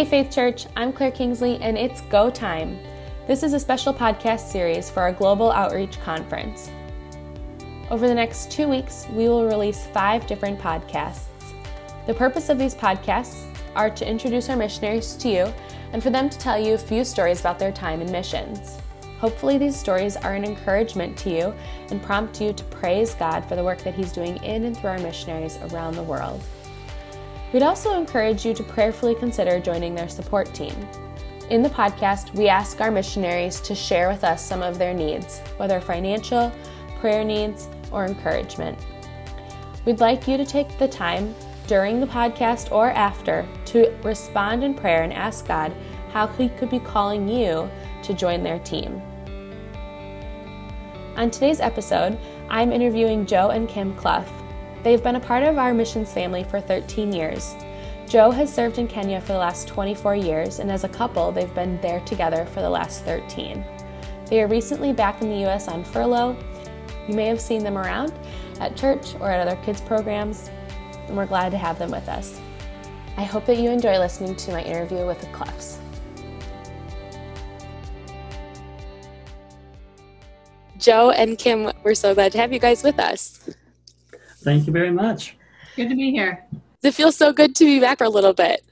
Hey Faith Church, I'm Claire Kingsley, and it's go time. This is a special podcast series for our Global Outreach Conference. Over the next two weeks, we will release five different podcasts. The purpose of these podcasts are to introduce our missionaries to you and for them to tell you a few stories about their time in missions. Hopefully, these stories are an encouragement to you and prompt you to praise God for the work that He's doing in and through our missionaries around the world. We'd also encourage you to prayerfully consider joining their support team. In the podcast, we ask our missionaries to share with us some of their needs, whether financial, prayer needs, or encouragement. We'd like you to take the time during the podcast or after to respond in prayer and ask God how He could be calling you to join their team. On today's episode, I'm interviewing Joe and Kim Clough. They've been a part of our missions family for 13 years. Joe has served in Kenya for the last 24 years, and as a couple, they've been there together for the last 13. They are recently back in the U.S. on furlough. You may have seen them around at church or at other kids' programs, and we're glad to have them with us. I hope that you enjoy listening to my interview with the Cloughs. Joe and Kim, we're so glad to have you guys with us. Thank you very much. Good to be here. It feels so good to be back for a little bit.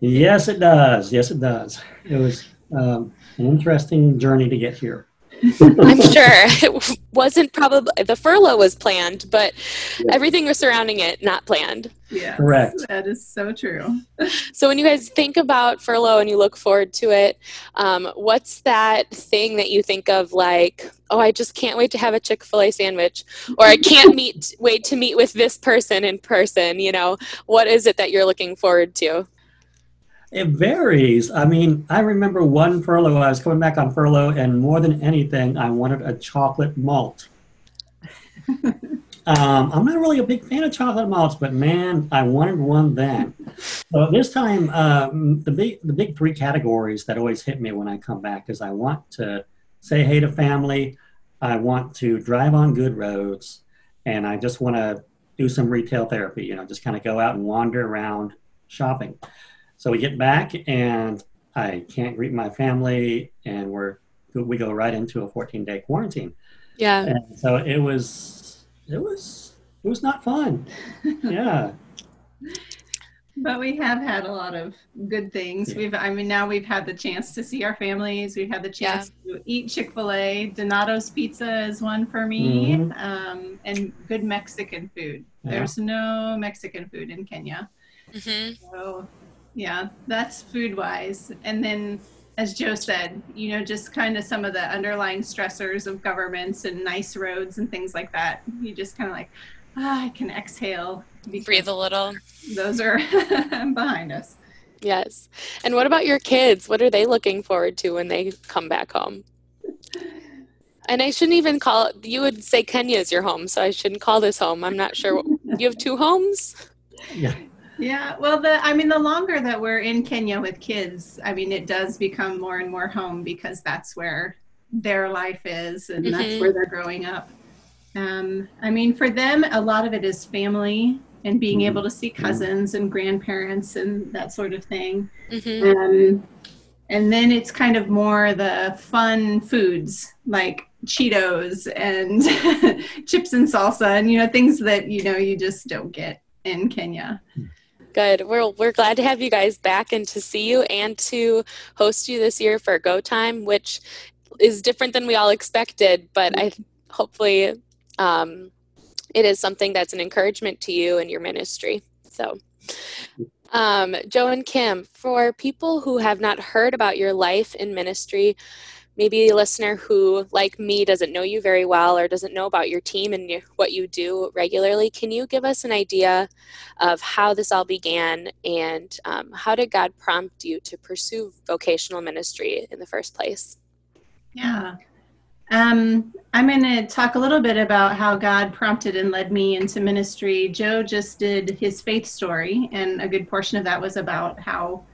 Yes, it does. Yes, it does. It was um, an interesting journey to get here. I'm sure it wasn't probably the furlough was planned, but yeah. everything was surrounding it not planned. Yeah, correct. That is so true. so when you guys think about furlough and you look forward to it, um, what's that thing that you think of like, oh, I just can't wait to have a Chick Fil A sandwich, or I can't meet wait to meet with this person in person. You know, what is it that you're looking forward to? It varies. I mean, I remember one furlough. I was coming back on furlough, and more than anything, I wanted a chocolate malt. um, I'm not really a big fan of chocolate malts, but man, I wanted one then. So this time, um, the big the big three categories that always hit me when I come back is I want to say hey to family, I want to drive on good roads, and I just want to do some retail therapy. You know, just kind of go out and wander around shopping. So we get back and I can't greet my family, and we're we go right into a 14 day quarantine. Yeah. And so it was it was it was not fun. yeah. But we have had a lot of good things. Yeah. We've, I mean, now we've had the chance to see our families. We've had the chance yeah. to eat Chick Fil A. Donato's Pizza is one for me, mm-hmm. um, and good Mexican food. Yeah. There's no Mexican food in Kenya, mm-hmm. so yeah, that's food wise. And then, as Joe said, you know, just kind of some of the underlying stressors of governments and nice roads and things like that. You just kind of like, ah, I can exhale. Breathe a little. Those are behind us. Yes. And what about your kids? What are they looking forward to when they come back home? And I shouldn't even call it, you would say Kenya is your home, so I shouldn't call this home. I'm not sure. You have two homes? Yeah. Yeah, well, the I mean, the longer that we're in Kenya with kids, I mean, it does become more and more home because that's where their life is and mm-hmm. that's where they're growing up. Um, I mean, for them, a lot of it is family and being mm-hmm. able to see cousins and grandparents and that sort of thing. Mm-hmm. Um, and then it's kind of more the fun foods like Cheetos and chips and salsa and you know things that you know you just don't get in Kenya. Good. We're, we're glad to have you guys back and to see you and to host you this year for Go Time, which is different than we all expected, but I hopefully um, it is something that's an encouragement to you and your ministry. So, um, Joe and Kim, for people who have not heard about your life in ministry, maybe a listener who, like me, doesn't know you very well or doesn't know about your team and what you do regularly, can you give us an idea of how this all began and um, how did God prompt you to pursue vocational ministry in the first place? Yeah. Um, I'm going to talk a little bit about how God prompted and led me into ministry. Joe just did his faith story, and a good portion of that was about how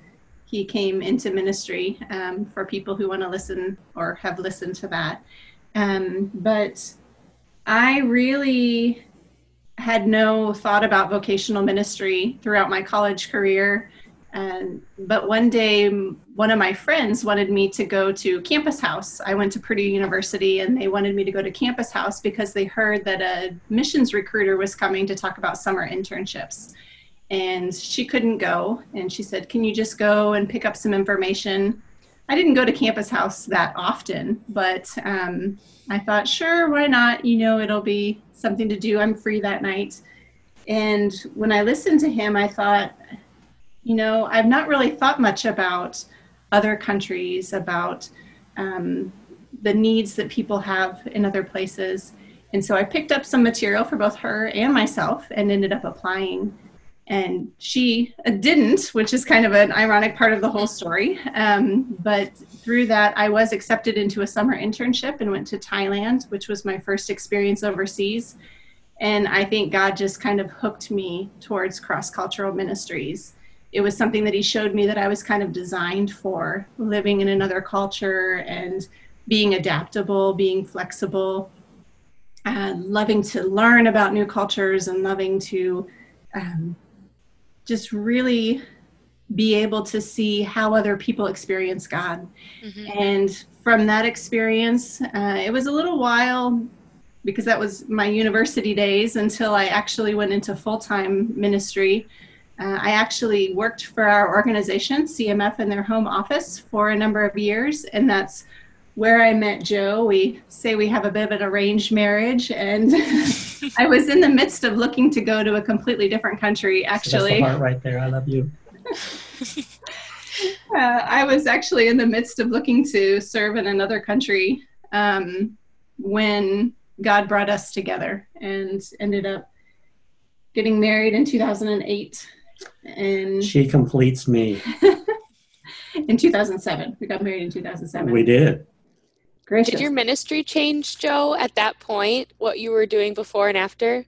he came into ministry um, for people who want to listen or have listened to that. Um, but I really had no thought about vocational ministry throughout my college career. And but one day, one of my friends wanted me to go to Campus House. I went to Purdue University, and they wanted me to go to Campus House because they heard that a missions recruiter was coming to talk about summer internships. And she couldn't go, and she said, "Can you just go and pick up some information?" I didn't go to Campus House that often, but um, I thought, sure, why not? You know, it'll be something to do. I'm free that night. And when I listened to him, I thought, you know, I've not really thought much about other countries, about um, the needs that people have in other places. And so I picked up some material for both her and myself and ended up applying. And she didn't, which is kind of an ironic part of the whole story. Um, but through that, I was accepted into a summer internship and went to Thailand, which was my first experience overseas. And I think God just kind of hooked me towards cross cultural ministries it was something that he showed me that I was kind of designed for living in another culture and being adaptable, being flexible, and loving to learn about new cultures and loving to um, just really be able to see how other people experience God. Mm-hmm. And from that experience, uh, it was a little while because that was my university days until I actually went into full time ministry. Uh, I actually worked for our organization, CMF, in their home office for a number of years, and that's where I met Joe. We say we have a bit of an arranged marriage, and I was in the midst of looking to go to a completely different country. Actually, so right there. I love you. uh, I was actually in the midst of looking to serve in another country um, when God brought us together and ended up getting married in 2008 and she completes me. in 2007, we got married in 2007. We did. Gracious. Did your ministry change, Joe, at that point? What you were doing before and after?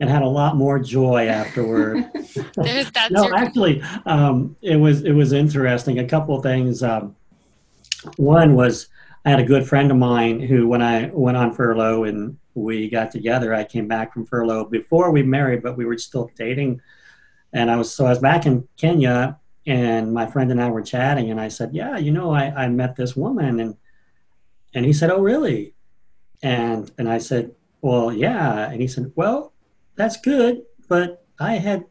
And had a lot more joy afterward. no, your... actually, um, it was it was interesting. A couple of things. Um, one was I had a good friend of mine who, when I went on furlough and we got together, I came back from furlough before we married, but we were still dating and I was so I was back in Kenya, and my friend and I were chatting, and I said, "Yeah, you know, I, I met this woman," and and he said, "Oh, really?" And and I said, "Well, yeah," and he said, "Well, that's good, but I had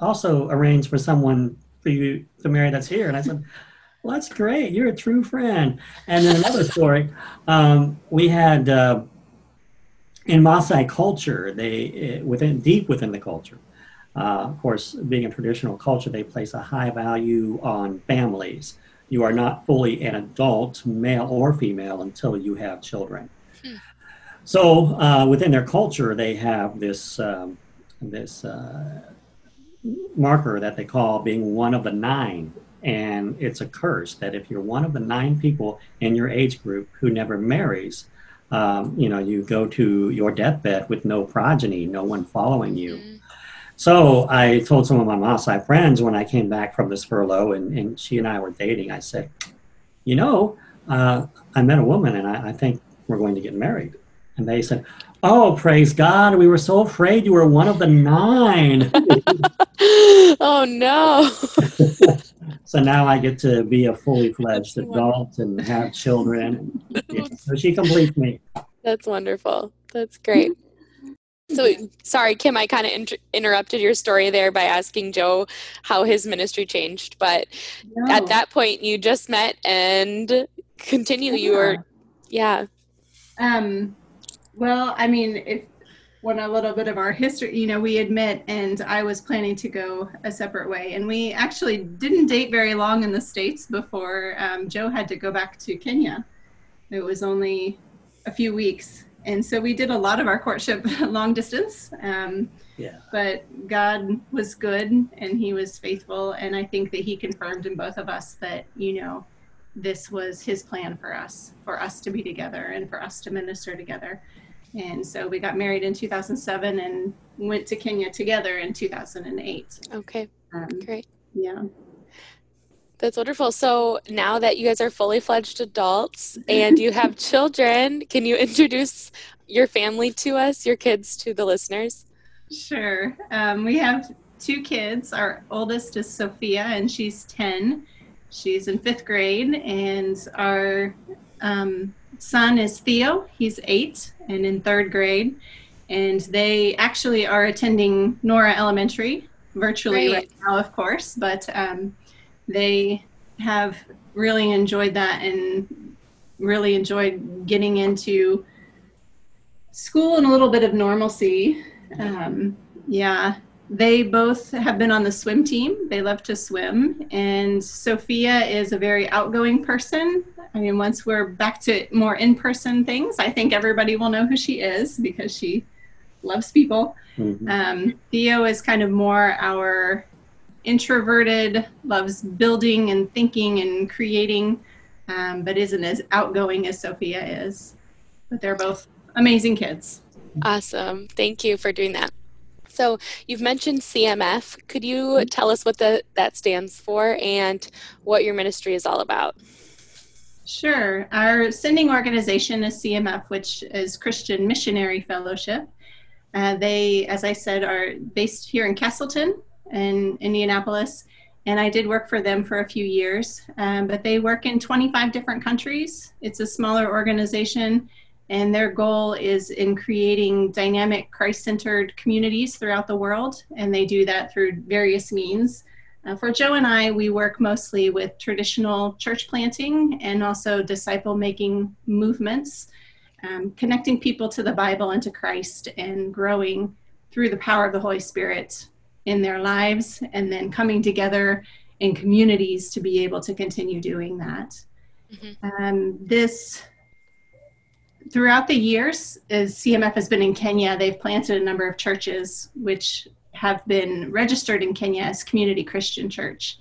also arranged for someone for you to marry that's here," and I said. Well, that's great. You're a true friend. And then another story, um, we had uh, in Maasai culture, they within deep within the culture, uh, of course, being a traditional culture, they place a high value on families. You are not fully an adult, male or female, until you have children. Hmm. So, uh, within their culture, they have this um, this uh, marker that they call being one of the nine, and it's a curse that if you're one of the nine people in your age group who never marries, um, you know, you go to your deathbed with no progeny, no one following you. Mm-hmm. So I told some of my Maasai friends when I came back from this furlough and, and she and I were dating, I said, you know, uh, I met a woman and I, I think we're going to get married. And they said, Oh, praise God. We were so afraid you were one of the nine. oh, no. so now I get to be a fully fledged adult and have children. Yeah, so she completes me. That's wonderful. That's great. So, sorry, Kim, I kind of inter- interrupted your story there by asking Joe how his ministry changed. But no. at that point, you just met and continue. Yeah. You were, yeah. Um, well, I mean, if when a little bit of our history, you know, we admit, and I was planning to go a separate way. And we actually didn't date very long in the States before um, Joe had to go back to Kenya. It was only a few weeks and so we did a lot of our courtship long distance. Um, yeah. But God was good and He was faithful, and I think that He confirmed in both of us that you know this was His plan for us, for us to be together and for us to minister together. And so we got married in 2007 and went to Kenya together in 2008. Okay. Um, Great. Yeah. That's wonderful. So now that you guys are fully fledged adults and you have children, can you introduce your family to us, your kids to the listeners? Sure. Um, we have two kids. Our oldest is Sophia, and she's 10. She's in fifth grade. And our um, son is Theo. He's eight and in third grade. And they actually are attending Nora Elementary virtually Great. right now, of course, but um, they have really enjoyed that and really enjoyed getting into school and a little bit of normalcy. Um, yeah, they both have been on the swim team. They love to swim. And Sophia is a very outgoing person. I mean, once we're back to more in person things, I think everybody will know who she is because she loves people. Mm-hmm. Um, Theo is kind of more our introverted, loves building and thinking and creating, um, but isn't as outgoing as Sophia is. But they're both amazing kids. Awesome. Thank you for doing that. So you've mentioned CMF. Could you tell us what the, that stands for and what your ministry is all about? Sure. Our sending organization is CMF, which is Christian Missionary Fellowship. Uh, they, as I said, are based here in Castleton in Indianapolis, and I did work for them for a few years. Um, but they work in 25 different countries. It's a smaller organization, and their goal is in creating dynamic Christ-centered communities throughout the world, and they do that through various means. Uh, for Joe and I, we work mostly with traditional church planting and also disciple making movements um, connecting people to the Bible and to Christ and growing through the power of the Holy Spirit in their lives, and then coming together in communities to be able to continue doing that. Mm-hmm. Um, this throughout the years, as CMF has been in Kenya, they've planted a number of churches which have been registered in Kenya as Community Christian Church.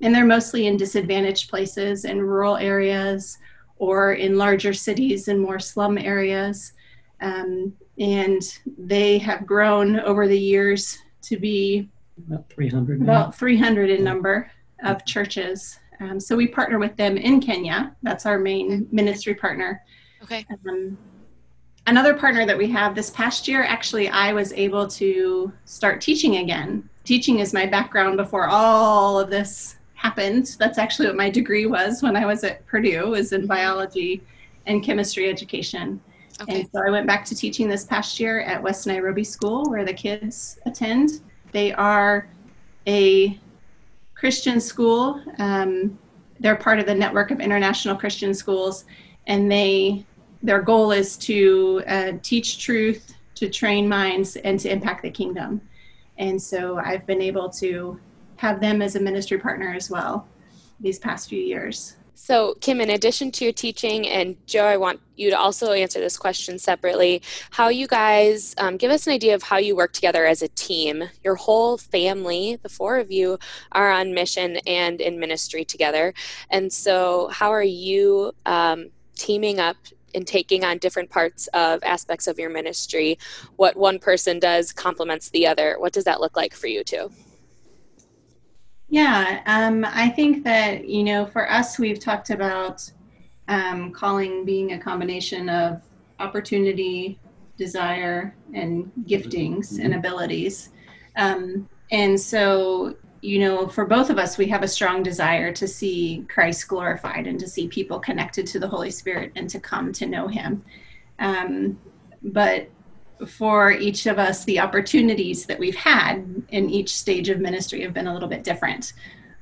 And they're mostly in disadvantaged places in rural areas or in larger cities and more slum areas. Um, and they have grown over the years to be about 300 about 300 in number of churches. Um, so we partner with them in kenya. That's our main ministry partner. Okay. Um, another partner that we have this past year actually i was able to start teaching again. Teaching is my background before all of this happened. That's actually what my degree was when I was at Purdue, was in biology and chemistry education. Okay. And so I went back to teaching this past year at West Nairobi School, where the kids attend. They are a Christian school. Um, they're part of the network of international Christian schools, and they their goal is to uh, teach truth, to train minds, and to impact the kingdom. And so I've been able to have them as a ministry partner as well these past few years. So, Kim, in addition to your teaching, and Joe, I want you to also answer this question separately. How you guys um, give us an idea of how you work together as a team? Your whole family, the four of you, are on mission and in ministry together. And so, how are you um, teaming up and taking on different parts of aspects of your ministry? What one person does complements the other. What does that look like for you two? Yeah, um, I think that, you know, for us, we've talked about um, calling being a combination of opportunity, desire, and giftings mm-hmm. and abilities. Um, and so, you know, for both of us, we have a strong desire to see Christ glorified and to see people connected to the Holy Spirit and to come to know Him. Um, but for each of us, the opportunities that we've had in each stage of ministry have been a little bit different.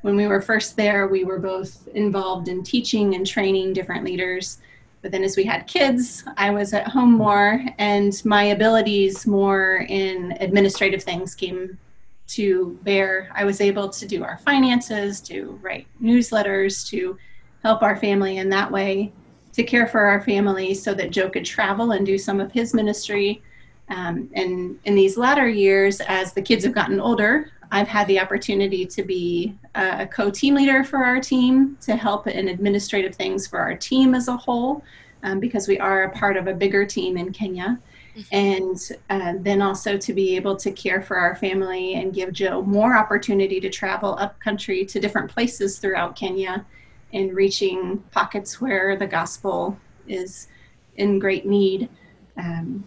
When we were first there, we were both involved in teaching and training different leaders. But then as we had kids, I was at home more, and my abilities more in administrative things came to bear. I was able to do our finances, to write newsletters, to help our family in that way, to care for our family so that Joe could travel and do some of his ministry um, and in these latter years, as the kids have gotten older, I've had the opportunity to be a co team leader for our team to help in administrative things for our team as a whole, um, because we are a part of a bigger team in Kenya. Mm-hmm. And uh, then also to be able to care for our family and give Joe more opportunity to travel up country to different places throughout Kenya and reaching pockets where the gospel is in great need. Um,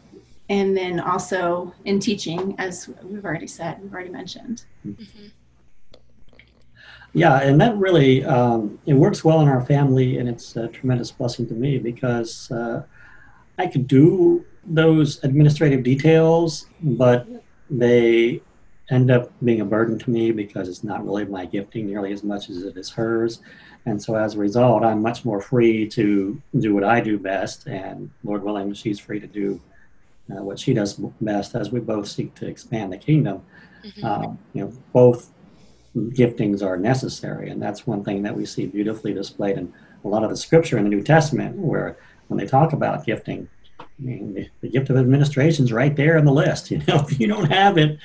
and then also in teaching, as we've already said, we've already mentioned. Mm-hmm. Yeah, and that really um, it works well in our family, and it's a tremendous blessing to me because uh, I could do those administrative details, but they end up being a burden to me because it's not really my gifting nearly as much as it is hers. And so as a result, I'm much more free to do what I do best, and Lord willing, she's free to do uh, what she does best as we both seek to expand the kingdom. Mm-hmm. Um, you know, both giftings are necessary, and that's one thing that we see beautifully displayed in a lot of the scripture in the New Testament, where when they talk about gifting, I mean, the, the gift of administration is right there in the list. You know, if you don't have it,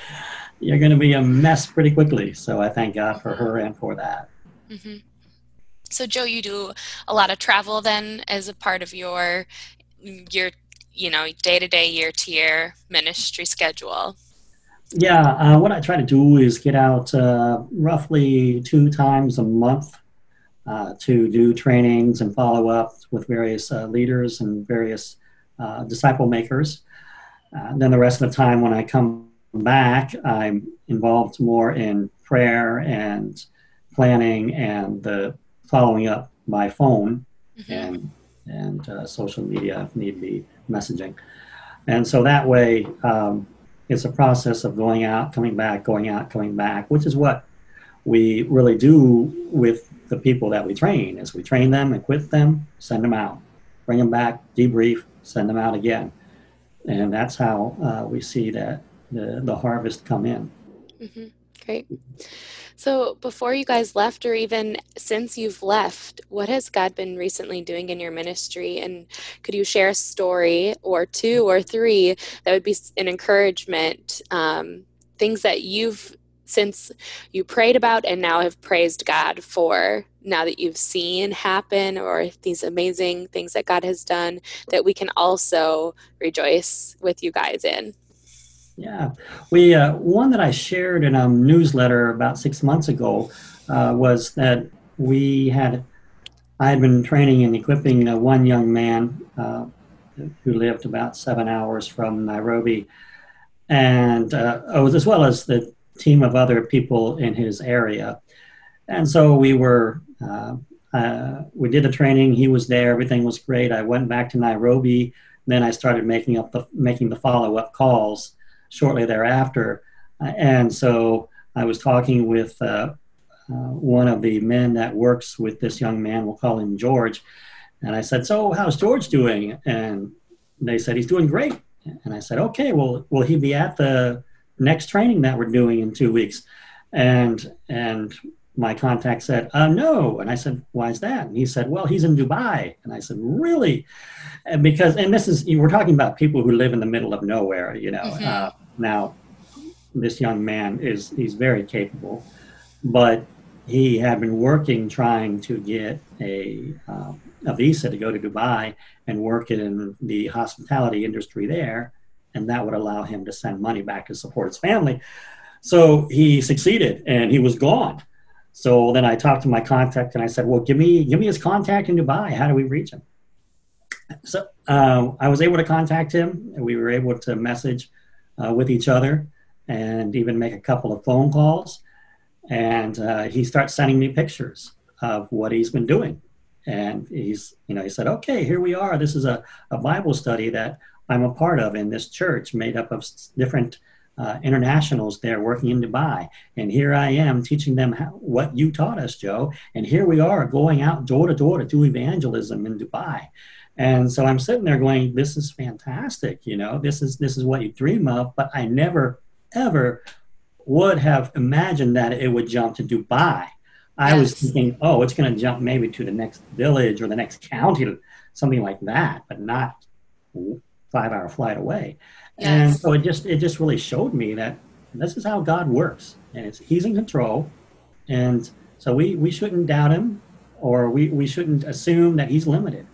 you're going to be a mess pretty quickly. So I thank God for her and for that. Mm-hmm. So, Joe, you do a lot of travel then as a part of your your you know day to day, year to year ministry schedule. Yeah, uh, what I try to do is get out uh, roughly two times a month uh, to do trainings and follow up with various uh, leaders and various uh, disciple makers. Uh, then the rest of the time, when I come back, I'm involved more in prayer and planning and the following up by phone mm-hmm. and and uh, social media if need be messaging. And so that way um, it's a process of going out coming back going out coming back which is what we really do with the people that we train is we train them equip them send them out. Bring them back debrief send them out again. And that's how uh, we see that the, the harvest come in. Mm-hmm. great so, before you guys left, or even since you've left, what has God been recently doing in your ministry? And could you share a story or two or three that would be an encouragement? Um, things that you've since you prayed about and now have praised God for now that you've seen happen or these amazing things that God has done that we can also rejoice with you guys in. Yeah, we uh, one that I shared in a newsletter about six months ago uh, was that we had I had been training and equipping uh, one young man uh, who lived about seven hours from Nairobi, and uh, as well as the team of other people in his area, and so we were. Uh, we did the training. He was there. Everything was great. I went back to Nairobi. Then I started making up the making the follow up calls shortly thereafter. Uh, and so I was talking with uh, uh, one of the men that works with this young man, we'll call him George. And I said, So, how's George doing? And they said, He's doing great. And I said, Okay, well, will he be at the next training that we're doing in two weeks? And, and my contact said, uh, no. And I said, why is that? And he said, well, he's in Dubai. And I said, really? And because, and this is, we're talking about people who live in the middle of nowhere, you know. Mm-hmm. Uh, now, this young man is, he's very capable, but he had been working trying to get a, um, a visa to go to Dubai and work in the hospitality industry there. And that would allow him to send money back to support his family. So he succeeded and he was gone so then I talked to my contact and I said, well, give me, give me his contact in Dubai. How do we reach him? So uh, I was able to contact him and we were able to message uh, with each other and even make a couple of phone calls. And uh, he starts sending me pictures of what he's been doing. And he's, you know, he said, okay, here we are. This is a, a Bible study that I'm a part of in this church made up of different uh, internationals there working in Dubai. And here I am teaching them how, what you taught us, Joe. And here we are going out door to door to do evangelism in Dubai. And so I'm sitting there going, this is fantastic. You know, this is, this is what you dream of, but I never, ever would have imagined that it would jump to Dubai. I yes. was thinking, oh, it's going to jump maybe to the next village or the next county, something like that, but not five hour flight away. Yes. And so it just it just really showed me that this is how God works, and it's He's in control, and so we we shouldn't doubt Him, or we we shouldn't assume that He's limited.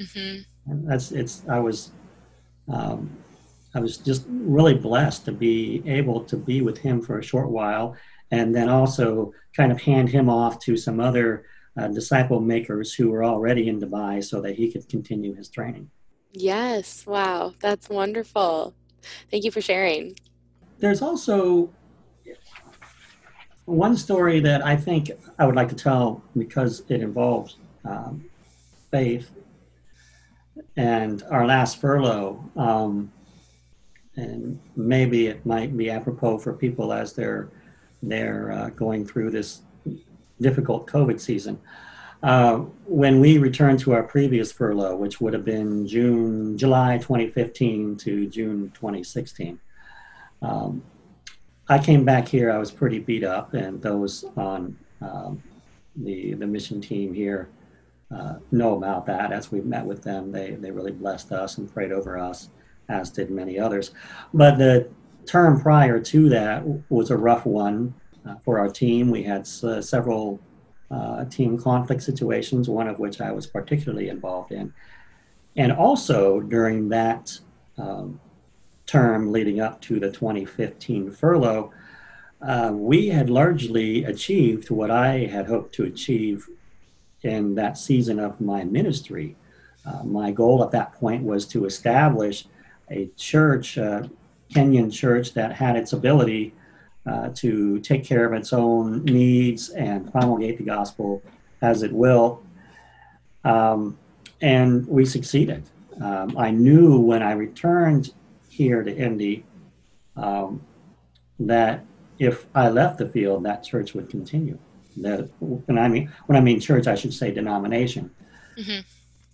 Mm-hmm. that's it's I was. Um, I was just really blessed to be able to be with him for a short while and then also kind of hand him off to some other uh, disciple makers who were already in Dubai so that he could continue his training. Yes, wow, that's wonderful. Thank you for sharing. There's also one story that I think I would like to tell because it involves um, faith and our last furlough. Um, and maybe it might be apropos for people as they're they're uh, going through this difficult COVID season. Uh, when we returned to our previous furlough, which would have been June, July 2015 to June 2016, um, I came back here. I was pretty beat up, and those on um, the the mission team here uh, know about that. As we met with them, they they really blessed us and prayed over us, as did many others. But the term prior to that was a rough one uh, for our team. We had uh, several uh, team conflict situations, one of which I was particularly involved in. And also during that um, term leading up to the 2015 furlough, uh, we had largely achieved what I had hoped to achieve in that season of my ministry. Uh, my goal at that point was to establish a church, a Kenyan church that had its ability uh, to take care of its own needs and promulgate the gospel as it will. Um, and we succeeded. Um, I knew when I returned here to Indy um, that if I left the field, that church would continue. That when I mean when I mean church, I should say denomination. Mm-hmm.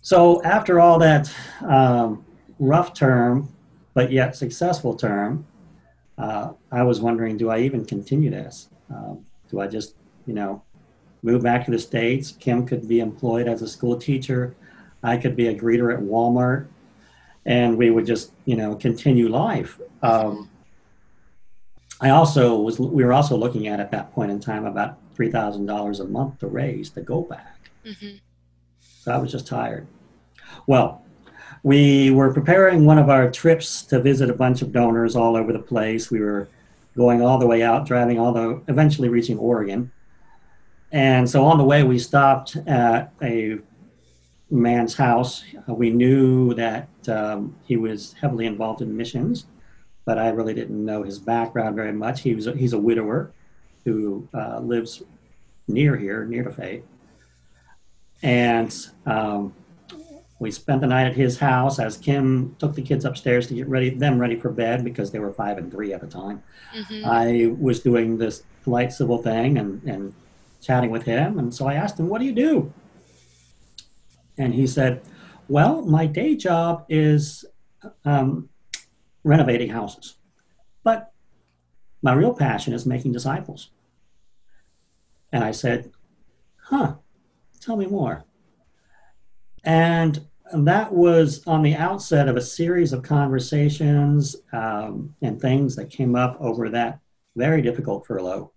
So after all that um, rough term, but yet successful term, uh, I was wondering, do I even continue this? Um, do I just, you know, move back to the states? Kim could be employed as a school teacher. I could be a greeter at Walmart, and we would just, you know, continue life. Um, I also was. We were also looking at at that point in time about three thousand dollars a month to raise to go back. Mm-hmm. So I was just tired. Well, we were preparing one of our trips to visit a bunch of donors all over the place. We were going all the way out, driving all the, eventually reaching Oregon. And so on the way, we stopped at a man's house. We knew that um, he was heavily involved in missions, but I really didn't know his background very much. He was a, he's a widower who uh, lives near here, near to Faith. And um, we spent the night at his house as Kim took the kids upstairs to get ready them ready for bed because they were five and three at the time. Mm-hmm. I was doing this polite civil thing and, and chatting with him. And so I asked him, What do you do? And he said, Well, my day job is um, renovating houses. But my real passion is making disciples. And I said, Huh, tell me more. And that was on the outset of a series of conversations um, and things that came up over that very difficult furlough,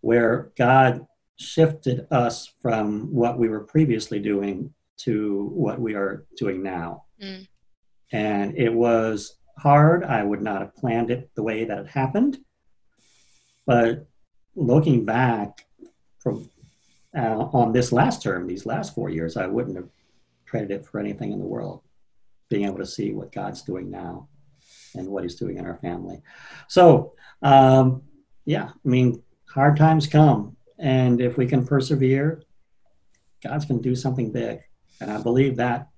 where God shifted us from what we were previously doing to what we are doing now. Mm. And it was hard. I would not have planned it the way that it happened. But looking back from uh, on this last term, these last four years, I wouldn't have trade it for anything in the world. Being able to see what God's doing now and what He's doing in our family. So, um, yeah, I mean, hard times come, and if we can persevere, God's going to do something big. And I believe that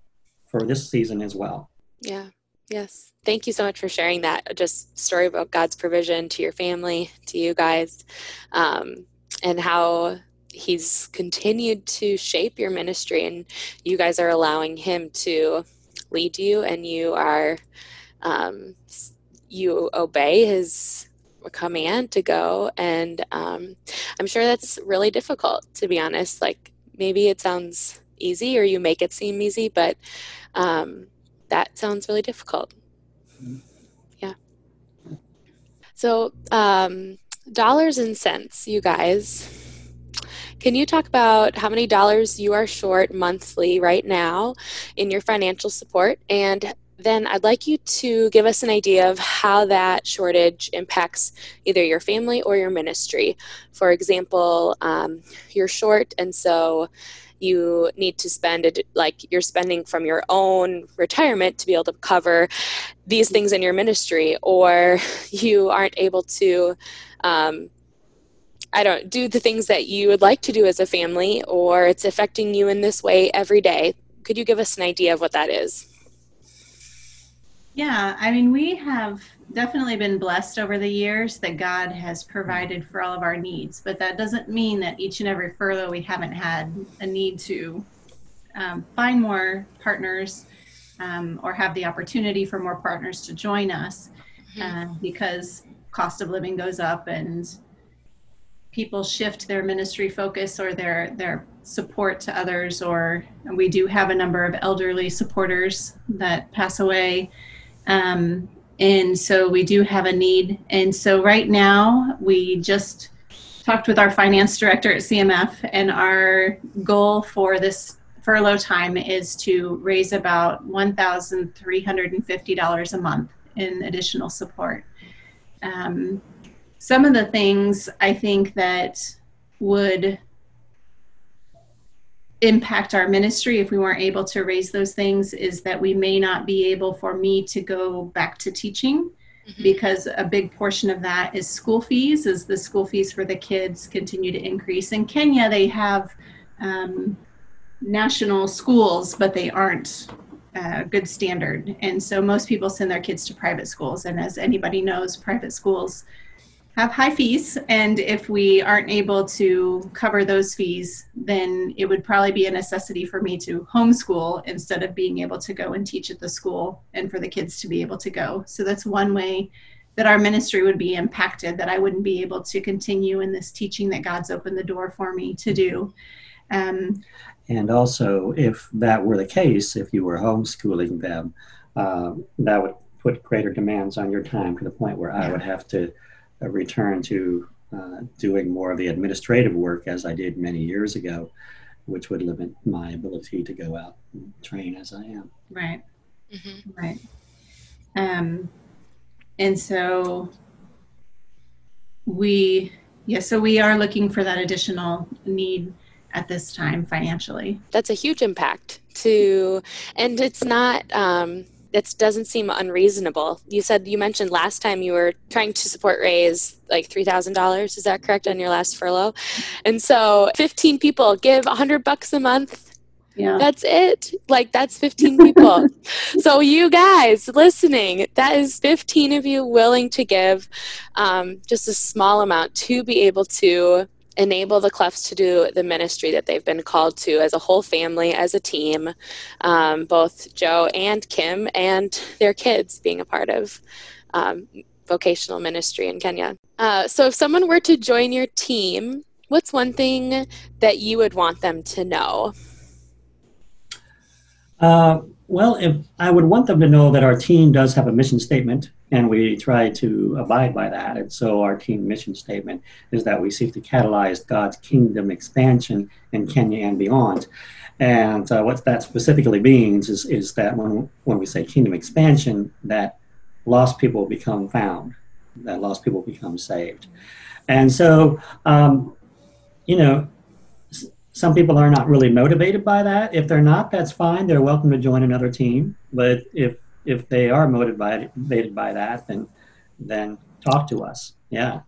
for this season as well. Yeah. Yes. Thank you so much for sharing that. Just story about God's provision to your family, to you guys, um, and how he's continued to shape your ministry and you guys are allowing him to lead you and you are um, you obey his command to go and um, i'm sure that's really difficult to be honest. Like maybe it sounds easy or you make it seem easy but um, that sounds really difficult. Yeah. So um, dollars and cents you guys can you talk about how many dollars you are short monthly right now in your financial support? And then I'd like you to give us an idea of how that shortage impacts either your family or your ministry. For example, um, you're short, and so you need to spend it like you're spending from your own retirement to be able to cover these things in your ministry, or you aren't able to. Um, I don't do the things that you would like to do as a family, or it's affecting you in this way every day. Could you give us an idea of what that is? Yeah, I mean, we have definitely been blessed over the years that God has provided for all of our needs, but that doesn't mean that each and every furlough we haven't had a need to um, find more partners um, or have the opportunity for more partners to join us mm-hmm. uh, because cost of living goes up and people shift their ministry focus or their their support to others or we do have a number of elderly supporters that pass away um, and so we do have a need. And so right now, we just talked with our finance director at CMF, and our goal for this furlough time is to raise about $1,350 a month in additional support. Um, some of the things I think that would impact our ministry if we weren't able to raise those things is that we may not be able for me to go back to teaching mm-hmm. because a big portion of that is school fees as the school fees for the kids continue to increase. In kenya they have um, national schools but they aren't a good standard. And so most people send their kids to private schools. And as anybody knows private schools have high fees and if we aren't able to cover those fees then it would probably be a necessity for me to homeschool instead of being able to go and teach at the school and for the kids to be able to go. So that's one way that our ministry would be impacted that i wouldn't be able to continue in this teaching that god's opened the door for me to do. Um, and also if that were the case if you were homeschooling them uh, that would put greater demands on your time to the point where i would have to a return to uh, doing more of the administrative work as I did many years ago, which would limit my ability to go out and train as I am. Right. Mm-hmm. Right. Um, and so we, yeah, so we are looking for that additional need at this time financially. That's a huge impact to, and it's not, um, it doesn't seem unreasonable. You said you mentioned last time you were trying to support raise like three thousand dollars. Is that correct on your last furlough? And so fifteen people give a hundred bucks a month. Yeah. That's it. Like that's 15 people. so you guys listening, that is 15 of you willing to give um, just a small amount to be able to enable the Cloughs to do the ministry that they've been called to as a whole family, as a team, um, both Joe and Kim and their kids being a part of um, vocational ministry in Kenya. Uh, so, if someone were to join your team, what's one thing that you would want them to know? Uh, well, if I would want them to know that our team does have a mission statement and we try to abide by that. And so our team mission statement is that we seek to catalyze God's kingdom expansion in Kenya and beyond. And uh, what that specifically means is, is that when, when we say kingdom expansion, that lost people become found, that lost people become saved. And so, um, you know, some people are not really motivated by that. If they're not, that's fine. They're welcome to join another team. But if if they are motivated by that, then then talk to us. Yeah.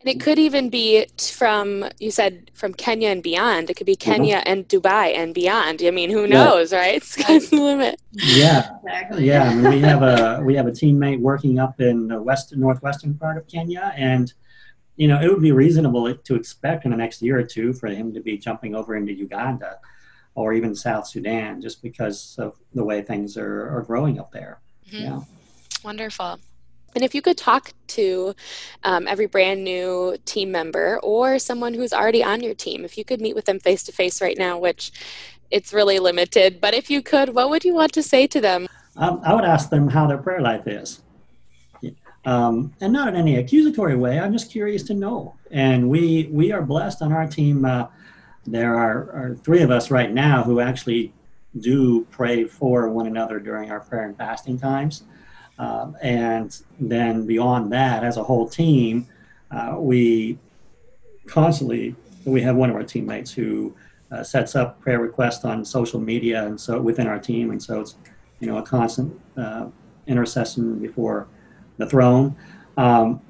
And it could even be from you said from Kenya and beyond. It could be Kenya mm-hmm. and Dubai and beyond. I mean, who knows, yeah. right? Sky's the limit. Yeah, exactly. Yeah, I mean, we have a we have a teammate working up in the west northwestern part of Kenya, and you know, it would be reasonable to expect in the next year or two for him to be jumping over into Uganda or even South Sudan just because of the way things are, are growing up there. Mm-hmm. Yeah. Wonderful. And if you could talk to um, every brand new team member or someone who's already on your team, if you could meet with them face to face right now, which it's really limited, but if you could, what would you want to say to them? Um, I would ask them how their prayer life is um, and not in any accusatory way. I'm just curious to know. And we we are blessed on our team. Uh, there are, are three of us right now who actually do pray for one another during our prayer and fasting times. Um, and then beyond that, as a whole team, uh, we constantly we have one of our teammates who uh, sets up prayer requests on social media and so within our team, and so it's you know a constant uh, intercession before the throne, um,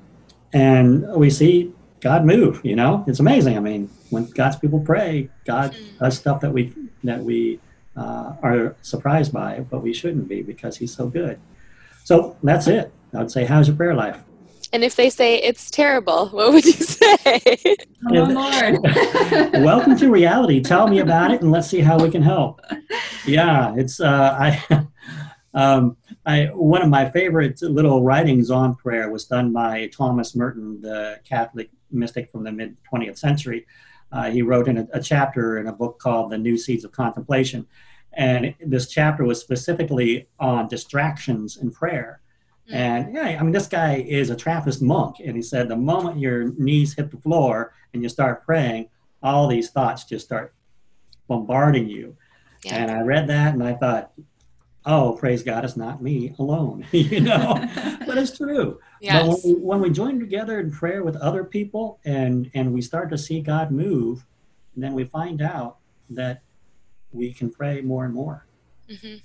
and we see God move. You know, it's amazing. I mean, when God's people pray, God does stuff that we that we uh, are surprised by, but we shouldn't be because He's so good. So that's it. I would say, how's your prayer life? And if they say it's terrible, what would you say? Oh, Lord. Welcome to reality. Tell me about it, and let's see how we can help. Yeah, it's uh, I. Um, I, one of my favorite little writings on prayer was done by Thomas Merton, the Catholic mystic from the mid 20th century. Uh, he wrote in a, a, chapter in a book called The New Seeds of Contemplation. And this chapter was specifically on distractions in prayer. Mm-hmm. And yeah, I mean, this guy is a Trappist monk. And he said, the moment your knees hit the floor and you start praying, all these thoughts just start bombarding you. Yeah. And I read that and I thought, oh, praise God, it's not me alone, you know, but it's true. Yes. But when we, when we join together in prayer with other people and, and we start to see God move, then we find out that we can pray more and more. Mm-hmm.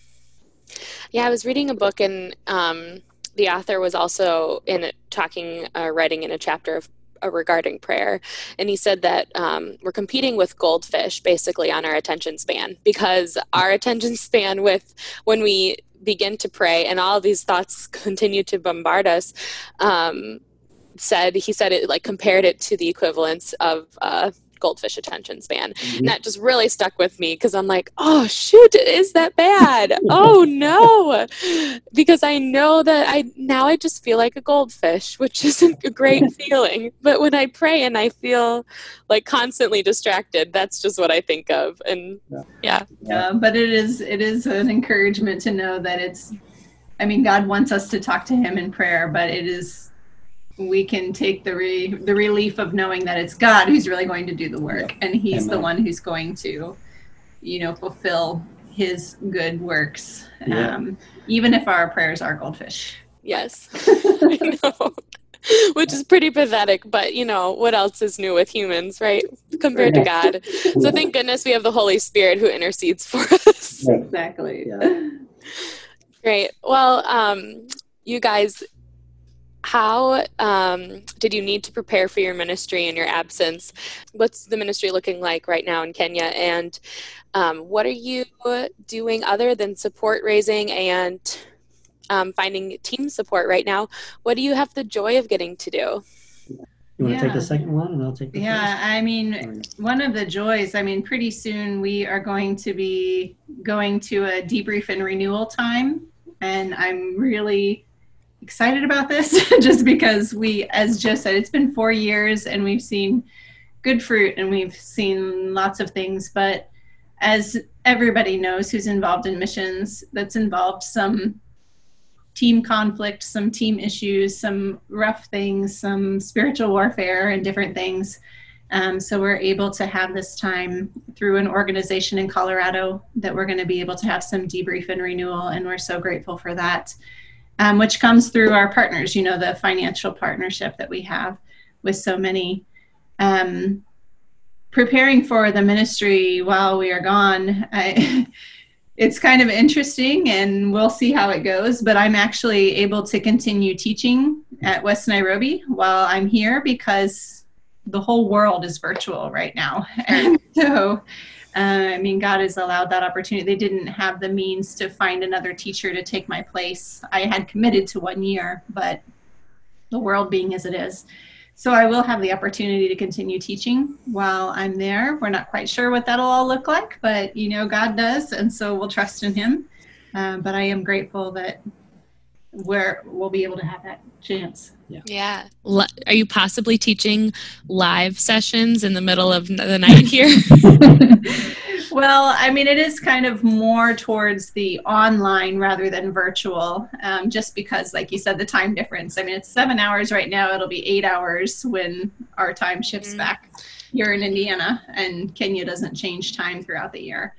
Yeah, I was reading a book and um, the author was also in talking, uh, writing in a chapter of regarding prayer. And he said that um, we're competing with goldfish basically on our attention span because our attention span with when we begin to pray and all these thoughts continue to bombard us um, said he said it like compared it to the equivalence of uh, goldfish attention span. Mm-hmm. And that just really stuck with me because I'm like, oh, shoot, is that bad? oh, no. Because I know that I now I just feel like a goldfish, which isn't a great feeling. But when I pray and I feel like constantly distracted, that's just what I think of. And yeah. Yeah, yeah but it is it is an encouragement to know that it's I mean, God wants us to talk to Him in prayer, but it is we can take the re- the relief of knowing that it's God who's really going to do the work, and He's Amen. the one who's going to, you know, fulfill His good works, yeah. um, even if our prayers are goldfish. Yes, which is pretty pathetic. But you know, what else is new with humans, right? Compared to God. So thank goodness we have the Holy Spirit who intercedes for us. Exactly. Yeah. Great. Well, um, you guys how um, did you need to prepare for your ministry in your absence? What's the ministry looking like right now in Kenya? And um, what are you doing other than support raising and um, finding team support right now? What do you have the joy of getting to do? You want yeah. to take the second one and I'll take the Yeah, first? I mean, one of the joys, I mean, pretty soon we are going to be going to a debrief and renewal time. And I'm really excited about this just because we, as Joe said, it's been four years and we've seen good fruit and we've seen lots of things. But as everybody knows who's involved in missions, that's involved some team conflict, some team issues, some rough things, some spiritual warfare, and different things. Um, so we're able to have this time through an organization in Colorado that we're going to be able to have some debrief and renewal, and we're so grateful for that um, which comes through our partners, you know, the financial partnership that we have with so many. Um, preparing for the ministry while we are gone, I, it's kind of interesting and we'll see how it goes. But I'm actually able to continue teaching at West Nairobi while I'm here because the whole world is virtual right now. And so uh, I mean, God has allowed that opportunity. They didn't have the means to find another teacher to take my place. I had committed to one year, but the world being as it is. So I will have the opportunity to continue teaching while I'm there. We're not quite sure what that'll all look like, but you know, God does, and so we'll trust in Him. Uh, but I am grateful that where we'll be able to have that chance. Yeah. yeah. Are you possibly teaching live sessions in the middle of the night here? well, I mean, it is kind of more towards the online rather than virtual, um, just because, like you said, the time difference. I mean, it's seven hours right now. It'll be eight hours when our time shifts mm-hmm. back here in Indiana, and Kenya doesn't change time throughout the year.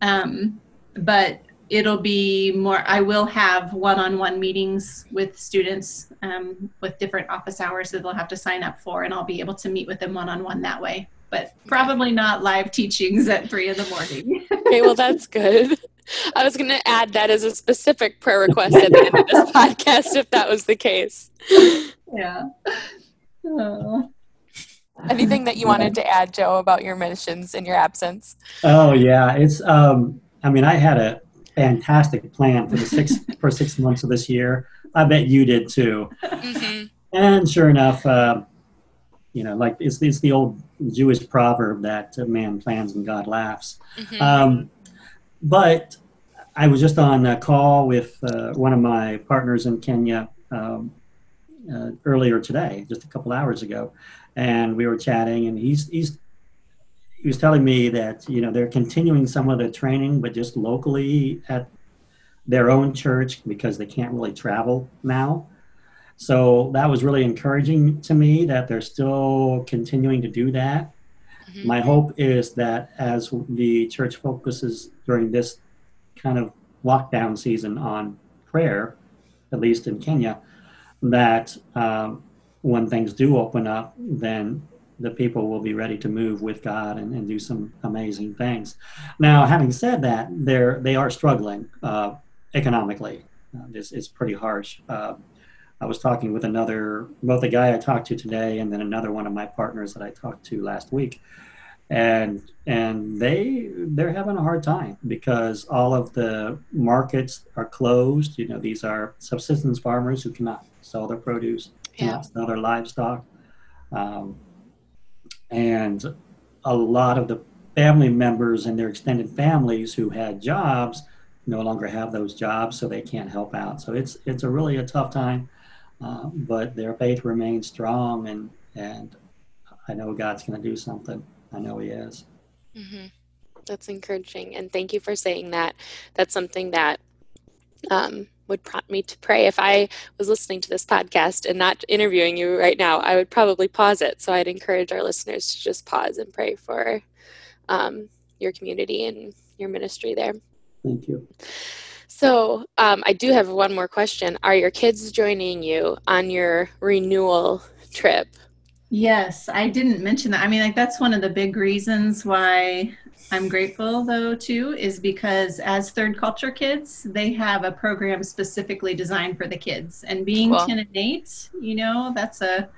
Um, but it'll be more i will have one-on-one meetings with students um, with different office hours that they'll have to sign up for and i'll be able to meet with them one-on-one that way. But probably not live teachings at three in the morning. Okay well that's good. I was going to add that as a specific prayer request at the end of this podcast if that was the case. Yeah. Oh. anything that you wanted to add joe about your missions in your absence? Oh yeah it's um i mean i had a fantastic plan for the six for six months of this year. I bet you did too. Mm-hmm. And sure enough, uh, you know, like it's, it's the old Jewish proverb that man plans and God laughs. Mm-hmm. Um, but I was just on a call with uh, one of my partners in Kenya um, uh, earlier today, just a couple hours ago, and we were chatting, and he's he's he was telling me that you know they're continuing some of the training, but just locally at their own church because they can't really travel now. So that was really encouraging to me that they're still continuing to do that. Mm-hmm. My hope is that as the church focuses during this kind of lockdown season on prayer, at least in Kenya, that um, when things do open up, then the people will be ready to move with God and, and do some amazing things. Now, having said that, they're they are struggling uh, economically. Uh, it's, it's pretty harsh. Uh, I was talking with another, both a guy I talked to today and then another one of my partners that I talked to last week, and and they they're having a hard time because all of the markets are closed. You know, these are subsistence farmers who cannot sell their produce, cannot yeah. sell their livestock. Um, and a lot of the family members and their extended families who had jobs no longer have those jobs, so they can't help out. So it's it's a really a tough time, uh, but their faith remains strong, and and I know God's going to do something. I know He is. Mm-hmm. That's encouraging, and thank you for saying that. That's something that um, would prompt me to pray. If I was listening to this podcast and not interviewing you right now, I would probably pause it. So I'd encourage our listeners to just pause and pray for um, your community and your ministry there. Thank you. So um, I do have one more question. Are your kids joining you on your renewal trip? Yes, I didn't mention that. I mean, like that's one of the big reasons why I'm grateful though too is because as third culture kids, they have a program specifically designed for the kids. And being cool. 10 and 8, you know, that's a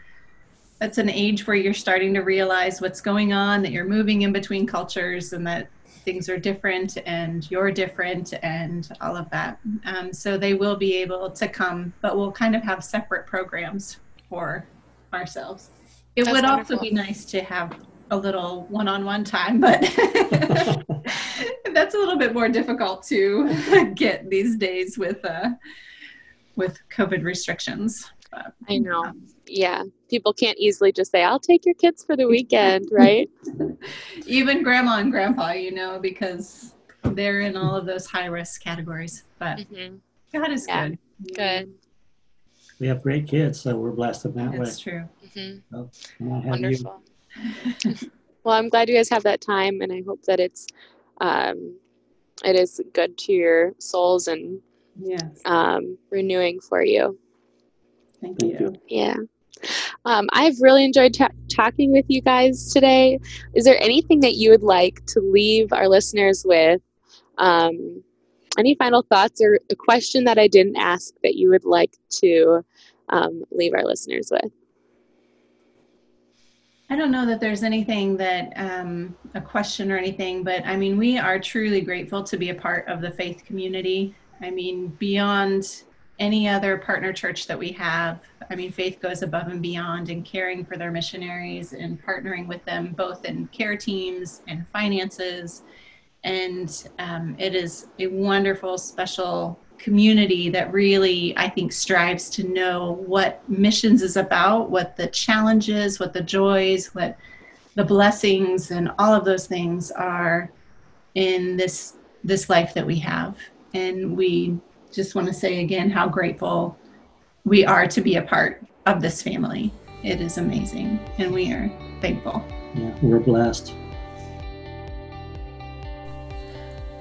that's an age where you're starting to realize what's going on, that you're moving in between cultures and that things are different and you're different and all of that. Um, so they will be able to come, but we'll kind of have separate programs for ourselves. It That's would wonderful. also be nice to have a little one-on-one time, but that's a little bit more difficult to get these days with uh, with COVID restrictions. But, I know. Yeah, people can't easily just say, "I'll take your kids for the weekend," right? Even grandma and grandpa, you know, because they're in all of those high-risk categories. But mm-hmm. God is yeah. good. Good. We have great kids, so we're blessed in that That's way. That's true. Mm-hmm. So, Wonderful. well, I'm glad you guys have that time, and I hope that it's um, it is good to your souls and yes. um, renewing for you. Thank you. Yeah. Um, I've really enjoyed talking with you guys today. Is there anything that you would like to leave our listeners with? Um, any final thoughts or a question that I didn't ask that you would like to um, leave our listeners with? I don't know that there's anything that um, a question or anything, but I mean, we are truly grateful to be a part of the faith community. I mean, beyond any other partner church that we have, I mean, faith goes above and beyond in caring for their missionaries and partnering with them both in care teams and finances. And um, it is a wonderful, special community that really, I think, strives to know what missions is about, what the challenges, what the joys, what the blessings, and all of those things are in this this life that we have. And we just want to say again how grateful we are to be a part of this family. It is amazing, and we are thankful. Yeah, we're blessed.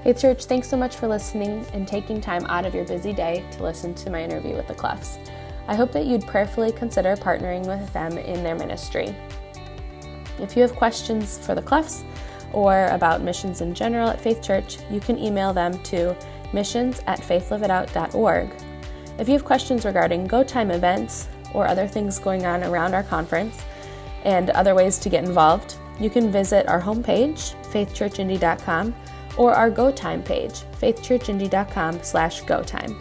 Faith Church, thanks so much for listening and taking time out of your busy day to listen to my interview with the Cloughs. I hope that you'd prayerfully consider partnering with them in their ministry. If you have questions for the Cloughs or about missions in general at Faith Church, you can email them to missions at faithliveitout.org. If you have questions regarding Go Time events or other things going on around our conference and other ways to get involved, you can visit our homepage, faithchurchindy.com, or our Go Time page, faithchurchindy.com slash go time.